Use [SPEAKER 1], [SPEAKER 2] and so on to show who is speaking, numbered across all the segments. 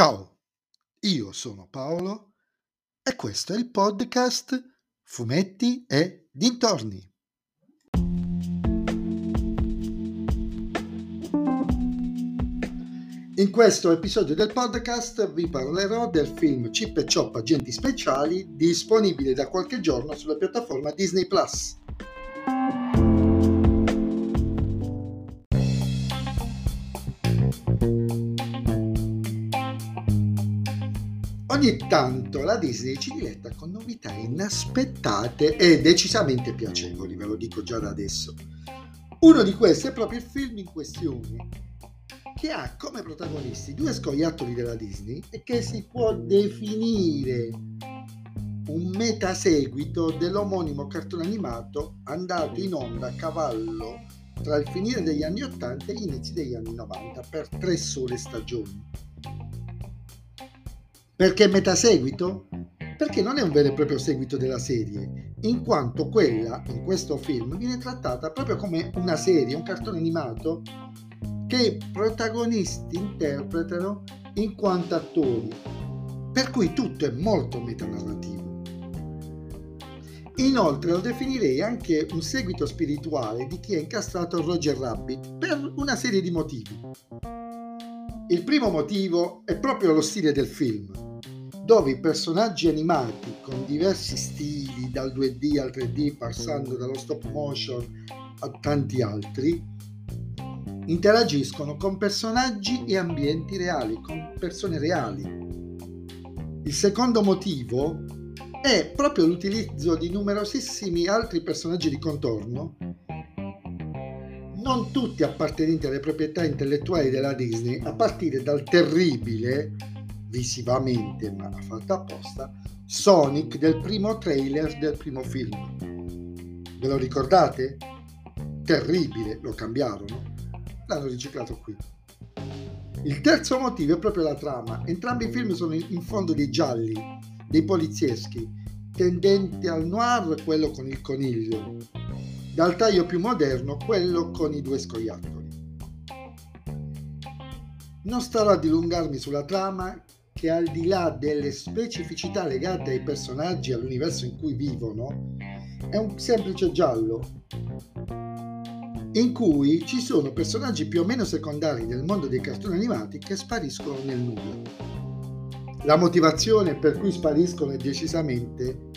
[SPEAKER 1] Ciao, io sono Paolo e questo è il podcast Fumetti e Dintorni. In questo episodio del podcast vi parlerò del film Chip e Chop Agenti Speciali disponibile da qualche giorno sulla piattaforma Disney Plus. Ogni tanto la Disney ci diletta con novità inaspettate e decisamente piacevoli, ve lo dico già da adesso. Uno di questi è proprio il film in questione, che ha come protagonisti due scoiattoli della Disney e che si può definire un metaseguito dell'omonimo cartone animato andato in onda a cavallo tra il finire degli anni 80 e gli inizi degli anni 90 per tre sole stagioni. Perché metaseguito? Perché non è un vero e proprio seguito della serie, in quanto quella, in questo film, viene trattata proprio come una serie, un cartone animato che i protagonisti interpretano in quanto attori, per cui tutto è molto metanarrativo. Inoltre lo definirei anche un seguito spirituale di chi ha incastrato Roger Rabbit per una serie di motivi. Il primo motivo è proprio lo stile del film, dove i personaggi animati con diversi stili, dal 2D al 3D, passando dallo stop motion a tanti altri, interagiscono con personaggi e ambienti reali, con persone reali. Il secondo motivo è proprio l'utilizzo di numerosissimi altri personaggi di contorno, non tutti appartenenti alle proprietà intellettuali della Disney, a partire dal terribile visivamente ma fatto apposta Sonic del primo trailer del primo film. Ve lo ricordate? Terribile, lo cambiarono, l'hanno riciclato qui. Il terzo motivo è proprio la trama. Entrambi i film sono in fondo dei gialli, dei polizieschi, tendenti al noir quello con il coniglio, dal taglio più moderno quello con i due scoiattoli. Non starò a dilungarmi sulla trama che al di là delle specificità legate ai personaggi e all'universo in cui vivono, è un semplice giallo in cui ci sono personaggi più o meno secondari nel mondo dei cartoni animati che spariscono nel nulla. La motivazione per cui spariscono è decisamente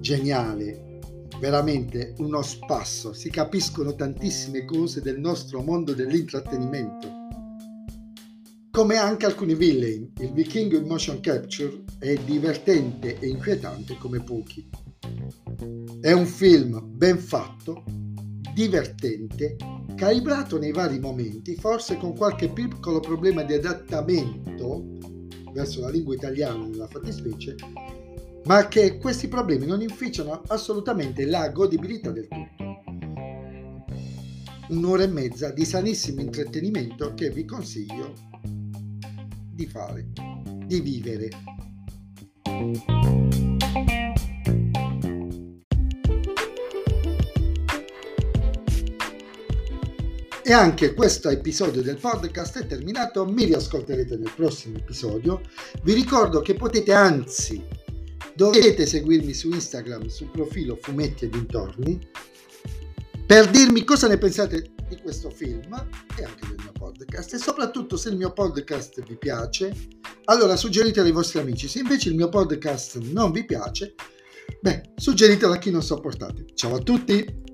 [SPEAKER 1] geniale, veramente uno spasso, si capiscono tantissime cose del nostro mondo dell'intrattenimento come anche alcuni villain. Il vichingo in motion capture è divertente e inquietante come pochi. È un film ben fatto, divertente, calibrato nei vari momenti, forse con qualche piccolo problema di adattamento verso la lingua italiana nella fattispecie, ma che questi problemi non inficiano assolutamente la godibilità del tutto. Un'ora e mezza di sanissimo intrattenimento che vi consiglio di fare, di vivere. E anche questo episodio del podcast è terminato, mi riascolterete nel prossimo episodio. Vi ricordo che potete anzi, dovete seguirmi su Instagram sul profilo Fumetti e Dintorni per dirmi cosa ne pensate di questo film e anche del mio podcast e soprattutto se il mio podcast vi piace allora suggeritelo ai vostri amici. Se invece il mio podcast non vi piace beh suggeritelo a chi non sopportate. Ciao a tutti